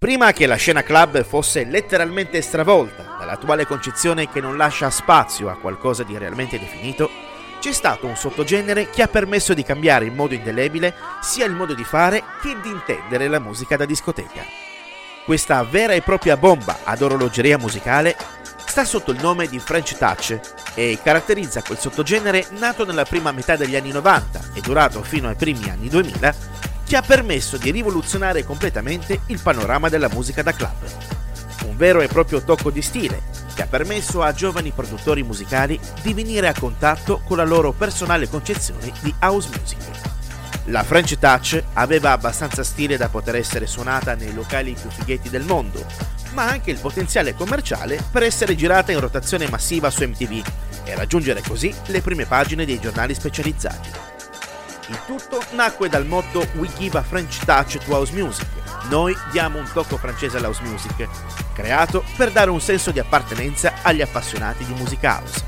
Prima che la scena club fosse letteralmente stravolta dall'attuale concezione che non lascia spazio a qualcosa di realmente definito, c'è stato un sottogenere che ha permesso di cambiare in modo indelebile sia il modo di fare che di intendere la musica da discoteca. Questa vera e propria bomba ad orologeria musicale sta sotto il nome di French Touch e caratterizza quel sottogenere nato nella prima metà degli anni 90 e durato fino ai primi anni 2000 che ha permesso di rivoluzionare completamente il panorama della musica da club. Un vero e proprio tocco di stile che ha permesso a giovani produttori musicali di venire a contatto con la loro personale concezione di house music. La French Touch aveva abbastanza stile da poter essere suonata nei locali più fighetti del mondo, ma anche il potenziale commerciale per essere girata in rotazione massiva su MTV e raggiungere così le prime pagine dei giornali specializzati. Il tutto nacque dal motto We give a French touch to house music. Noi diamo un tocco francese all'house music, creato per dare un senso di appartenenza agli appassionati di musica house.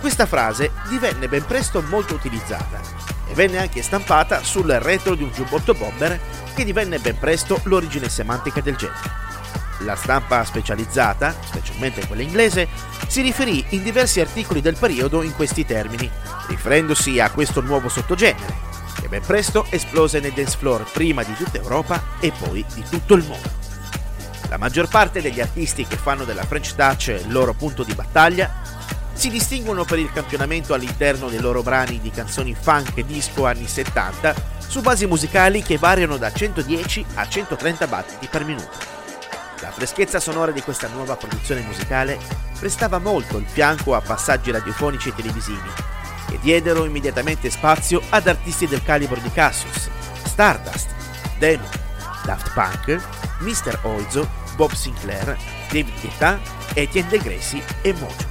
Questa frase divenne ben presto molto utilizzata e venne anche stampata sul retro di un giubbotto bomber che divenne ben presto l'origine semantica del genere. La stampa specializzata, specialmente quella inglese, si riferì in diversi articoli del periodo in questi termini, riferendosi a questo nuovo sottogenere, che ben presto esplose nei dance floor prima di tutta Europa e poi di tutto il mondo. La maggior parte degli artisti che fanno della French Touch il loro punto di battaglia si distinguono per il campionamento all'interno dei loro brani di canzoni funk e disco anni 70 su basi musicali che variano da 110 a 130 battiti per minuto. La freschezza sonora di questa nuova produzione musicale prestava molto il fianco a passaggi radiofonici e televisivi, che diedero immediatamente spazio ad artisti del calibro di Cassius, Stardust, Demon, Daft Punk, Mr. Oizo, Bob Sinclair, David Guetta, Etienne De Gracie e Mojo.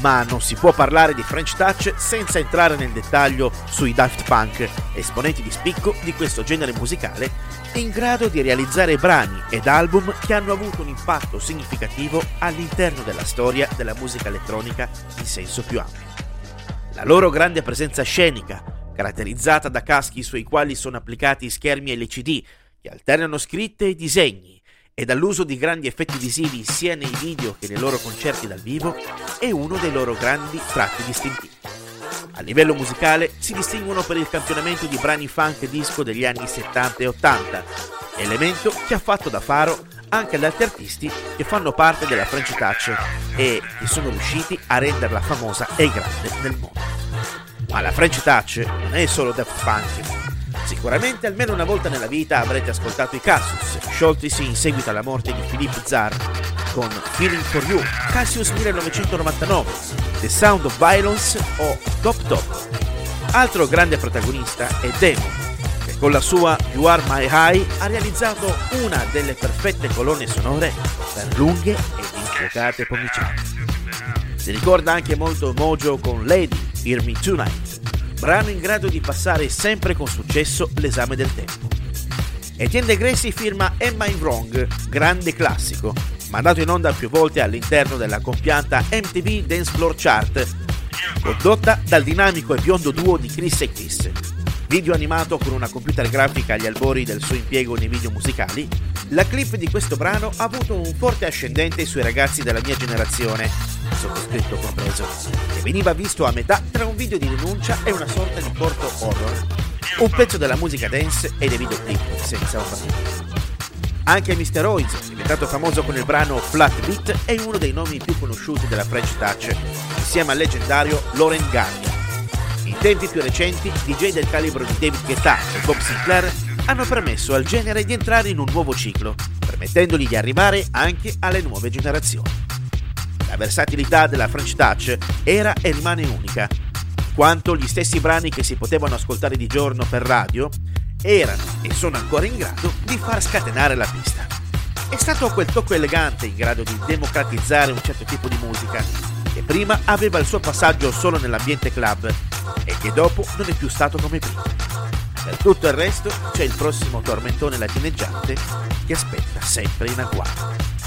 Ma non si può parlare di French Touch senza entrare nel dettaglio sui Daft Punk, esponenti di spicco di questo genere musicale in grado di realizzare brani ed album che hanno avuto un impatto significativo all'interno della storia della musica elettronica in senso più ampio. La loro grande presenza scenica, caratterizzata da caschi sui quali sono applicati schermi LCD che alternano scritte e disegni, e dall'uso di grandi effetti visivi sia nei video che nei loro concerti dal vivo, è uno dei loro grandi tratti distintivi. A livello musicale si distinguono per il campionamento di brani funk e disco degli anni 70 e 80, elemento che ha fatto da faro anche ad altri artisti che fanno parte della French Touch e che sono riusciti a renderla famosa e grande nel mondo. Ma la French Touch non è solo Daft Punk. Sicuramente almeno una volta nella vita avrete ascoltato i Cassius, scioltisi in seguito alla morte di Philippe Zar, con Feeling for You, Cassius 1999, The Sound of Violence o Top Top. Altro grande protagonista è Damon, che con la sua You Are My High ha realizzato una delle perfette colonne sonore per lunghe ed infuocate pomiciate. Si ricorda anche molto Mojo con Lady, Hear Me Tonight, brano in grado di passare sempre con successo l'esame del tempo. Etienne de Gracie firma Am I Wrong, grande classico, mandato in onda più volte all'interno della compianta MTV Dance Floor Chart, condotta dal dinamico e biondo duo di Chris e Chris. Video animato con una computer grafica agli albori del suo impiego nei video musicali, la clip di questo brano ha avuto un forte ascendente sui ragazzi della mia generazione, sottoscritto compreso, che veniva visto a metà tra un video di denuncia e una sorta di corto horror. Un pezzo della musica dance e dei videoclip senza ombra. Anche Mr. Oiz, diventato famoso con il brano Flat Beat, è uno dei nomi più conosciuti della French Touch, insieme al leggendario Loren Ganni. In tempi più recenti, DJ del calibro di David Guetta e Bob Sinclair hanno permesso al genere di entrare in un nuovo ciclo, permettendogli di arrivare anche alle nuove generazioni. La versatilità della French Touch era e rimane unica, quanto gli stessi brani che si potevano ascoltare di giorno per radio erano e sono ancora in grado di far scatenare la pista. È stato quel tocco elegante in grado di democratizzare un certo tipo di musica, che prima aveva il suo passaggio solo nell'ambiente club e che dopo non è più stato come prima. Per tutto il resto c'è il prossimo tormentone latineggiante che aspetta sempre in agguato.